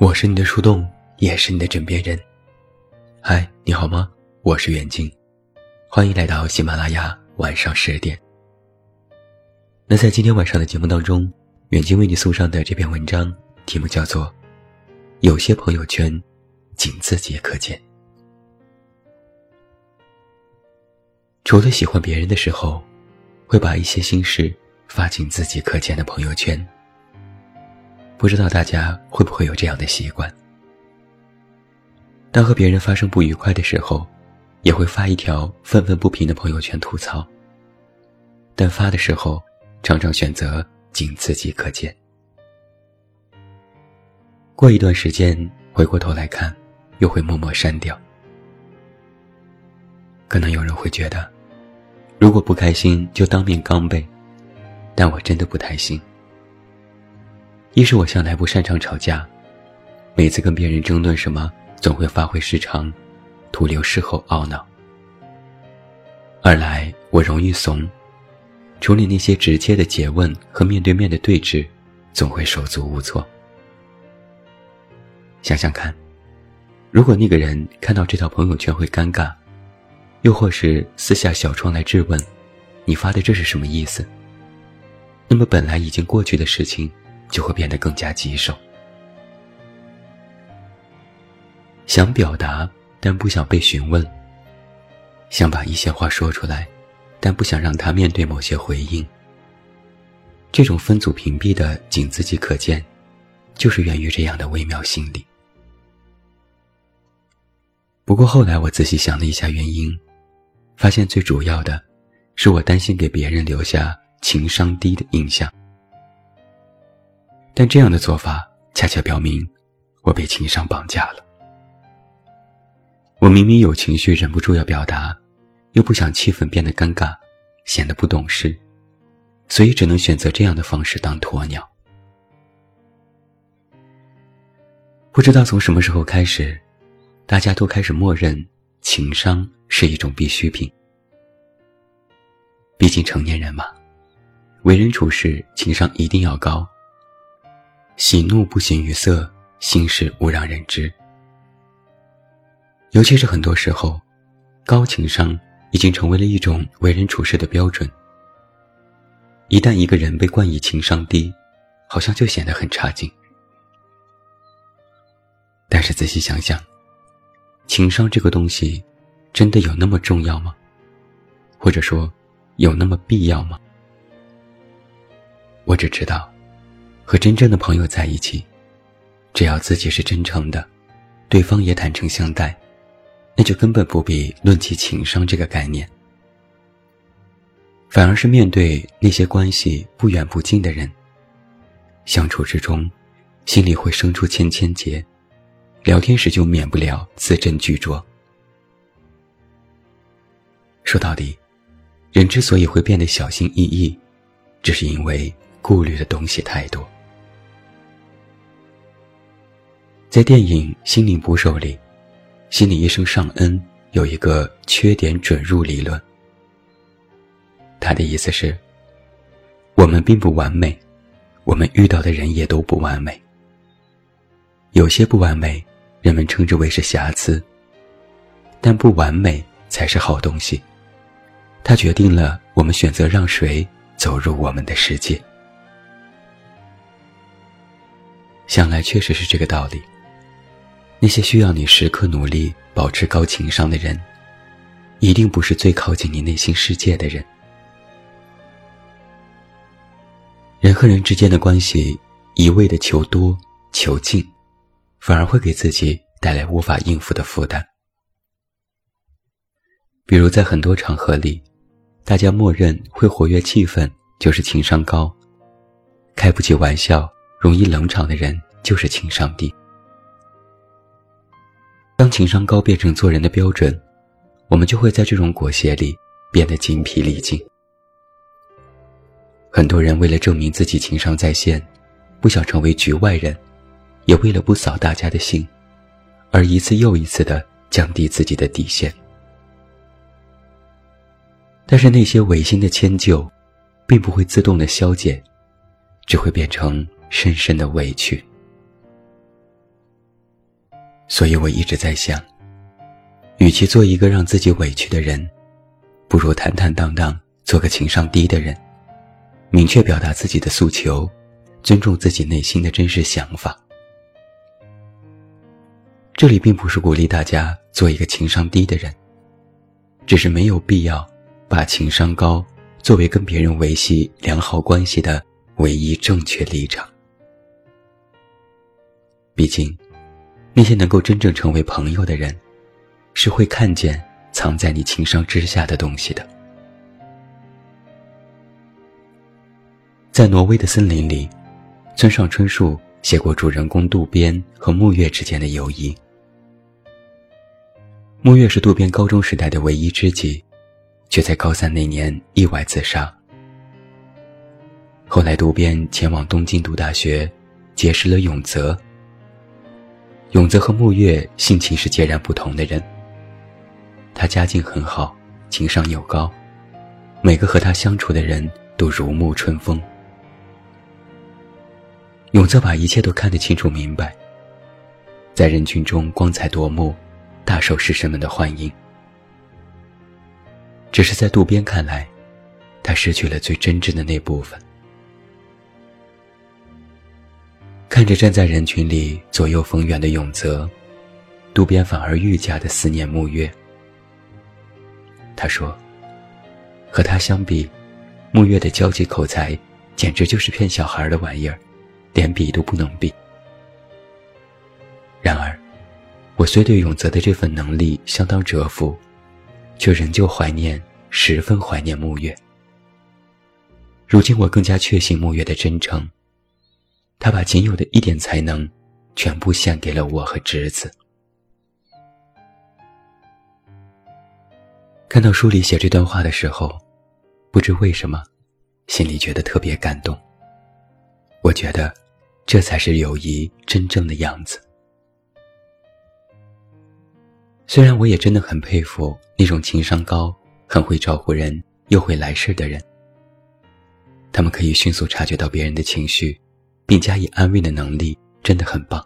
我是你的树洞，也是你的枕边人。嗨，你好吗？我是远近，欢迎来到喜马拉雅晚上十点。那在今天晚上的节目当中，远近为你送上的这篇文章题目叫做《有些朋友圈，仅自己可见》。除了喜欢别人的时候，会把一些心事发进自己可见的朋友圈。不知道大家会不会有这样的习惯？当和别人发生不愉快的时候，也会发一条愤愤不平的朋友圈吐槽。但发的时候，常常选择仅自己可见。过一段时间回过头来看，又会默默删掉。可能有人会觉得，如果不开心就当面刚呗，但我真的不太信。一是我向来不擅长吵架，每次跟别人争论什么，总会发挥失常，徒留事后懊恼。二来我容易怂，处理那些直接的诘问和面对面的对峙，总会手足无措。想想看，如果那个人看到这条朋友圈会尴尬，又或是私下小窗来质问，你发的这是什么意思？那么本来已经过去的事情。就会变得更加棘手。想表达，但不想被询问；想把一些话说出来，但不想让他面对某些回应。这种分组屏蔽的仅自己可见，就是源于这样的微妙心理。不过后来我仔细想了一下原因，发现最主要的，是我担心给别人留下情商低的印象。但这样的做法恰恰表明，我被情商绑架了。我明明有情绪，忍不住要表达，又不想气氛变得尴尬，显得不懂事，所以只能选择这样的方式当鸵鸟。不知道从什么时候开始，大家都开始默认情商是一种必需品。毕竟成年人嘛，为人处事情商一定要高。喜怒不形于色，心事勿让人知。尤其是很多时候，高情商已经成为了一种为人处事的标准。一旦一个人被冠以情商低，好像就显得很差劲。但是仔细想想，情商这个东西，真的有那么重要吗？或者说，有那么必要吗？我只知道。和真正的朋友在一起，只要自己是真诚的，对方也坦诚相待，那就根本不必论及情商这个概念。反而是面对那些关系不远不近的人，相处之中，心里会生出千千结，聊天时就免不了字斟句酌。说到底，人之所以会变得小心翼翼，只是因为顾虑的东西太多。在电影《心灵捕手》里，心理医生尚恩有一个缺点准入理论。他的意思是：我们并不完美，我们遇到的人也都不完美。有些不完美，人们称之为是瑕疵，但不完美才是好东西。它决定了我们选择让谁走入我们的世界。想来确实是这个道理。那些需要你时刻努力保持高情商的人，一定不是最靠近你内心世界的人。人和人之间的关系，一味的求多求近，反而会给自己带来无法应付的负担。比如在很多场合里，大家默认会活跃气氛就是情商高，开不起玩笑、容易冷场的人就是情商低。当情商高变成做人的标准，我们就会在这种裹挟里变得精疲力尽。很多人为了证明自己情商在线，不想成为局外人，也为了不扫大家的兴，而一次又一次的降低自己的底线。但是那些违心的迁就，并不会自动的消减，只会变成深深的委屈。所以我一直在想，与其做一个让自己委屈的人，不如坦坦荡荡做个情商低的人，明确表达自己的诉求，尊重自己内心的真实想法。这里并不是鼓励大家做一个情商低的人，只是没有必要把情商高作为跟别人维系良好关系的唯一正确立场。毕竟。那些能够真正成为朋友的人，是会看见藏在你情商之下的东西的。在挪威的森林里，村上春树写过主人公渡边和木月之间的友谊。木月是渡边高中时代的唯一知己，却在高三那年意外自杀。后来渡边前往东京读大学，结识了永泽。永泽和木月性情是截然不同的人。他家境很好，情商又高，每个和他相处的人都如沐春风。永泽把一切都看得清楚明白，在人群中光彩夺目，大受师生们的欢迎。只是在渡边看来，他失去了最真挚的那部分。看着站在人群里左右逢源的永泽，渡边反而愈加的思念木月。他说：“和他相比，木月的交际口才简直就是骗小孩的玩意儿，连比都不能比。”然而，我虽对永泽的这份能力相当折服，却仍旧怀念，十分怀念木月。如今，我更加确信木月的真诚。他把仅有的一点才能，全部献给了我和侄子。看到书里写这段话的时候，不知为什么，心里觉得特别感动。我觉得，这才是友谊真正的样子。虽然我也真的很佩服那种情商高、很会照顾人又会来事的人，他们可以迅速察觉到别人的情绪。并加以安慰的能力真的很棒，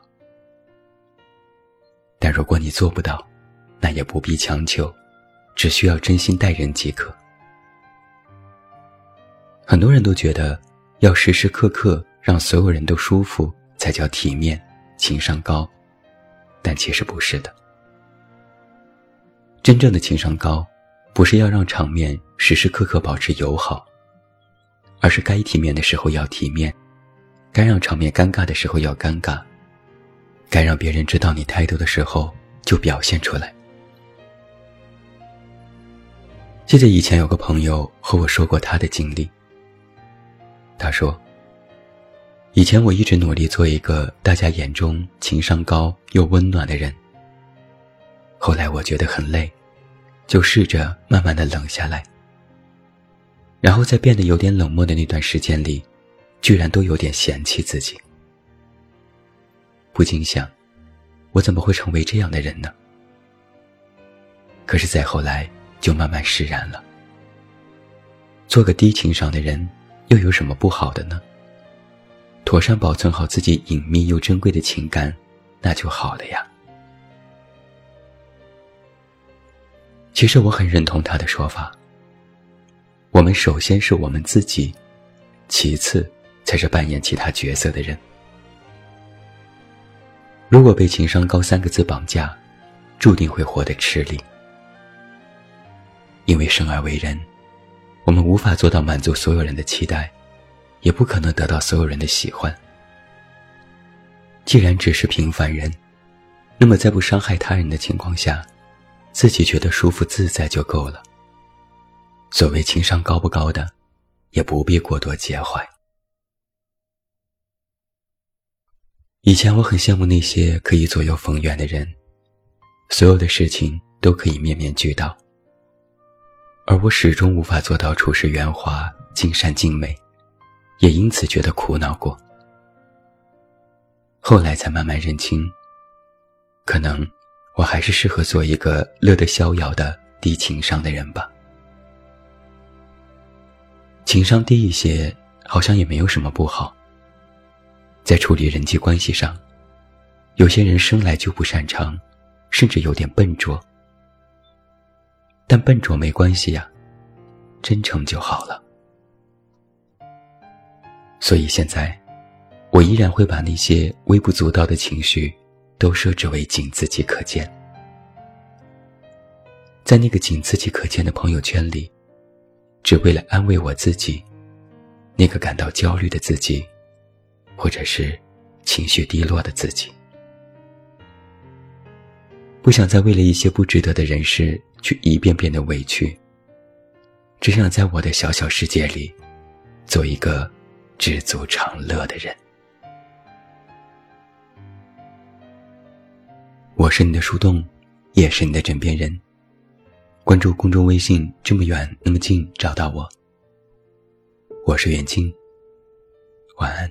但如果你做不到，那也不必强求，只需要真心待人即可。很多人都觉得要时时刻刻让所有人都舒服才叫体面、情商高，但其实不是的。真正的情商高，不是要让场面时时刻刻保持友好，而是该体面的时候要体面。该让场面尴尬的时候要尴尬，该让别人知道你态度的时候就表现出来。记得以前有个朋友和我说过他的经历。他说：“以前我一直努力做一个大家眼中情商高又温暖的人。后来我觉得很累，就试着慢慢的冷下来。然后在变得有点冷漠的那段时间里。”居然都有点嫌弃自己，不禁想，我怎么会成为这样的人呢？可是再后来，就慢慢释然了。做个低情商的人，又有什么不好的呢？妥善保存好自己隐秘又珍贵的情感，那就好了呀。其实我很认同他的说法。我们首先是我们自己，其次。才是扮演其他角色的人。如果被“情商高”三个字绑架，注定会活得吃力。因为生而为人，我们无法做到满足所有人的期待，也不可能得到所有人的喜欢。既然只是平凡人，那么在不伤害他人的情况下，自己觉得舒服自在就够了。所谓情商高不高的，也不必过多介怀。以前我很羡慕那些可以左右逢源的人，所有的事情都可以面面俱到，而我始终无法做到处事圆滑、尽善尽美，也因此觉得苦恼过。后来才慢慢认清，可能我还是适合做一个乐得逍遥的低情商的人吧。情商低一些，好像也没有什么不好。在处理人际关系上，有些人生来就不擅长，甚至有点笨拙。但笨拙没关系呀，真诚就好了。所以现在，我依然会把那些微不足道的情绪，都设置为仅自己可见。在那个仅自己可见的朋友圈里，只为了安慰我自己，那个感到焦虑的自己，或者是情绪低落的自己。不想再为了一些不值得的人事去一遍遍的委屈。只想在我的小小世界里，做一个知足常乐的人。我是你的树洞，也是你的枕边人。关注公众微信，这么远那么近，找到我。我是远近，晚安。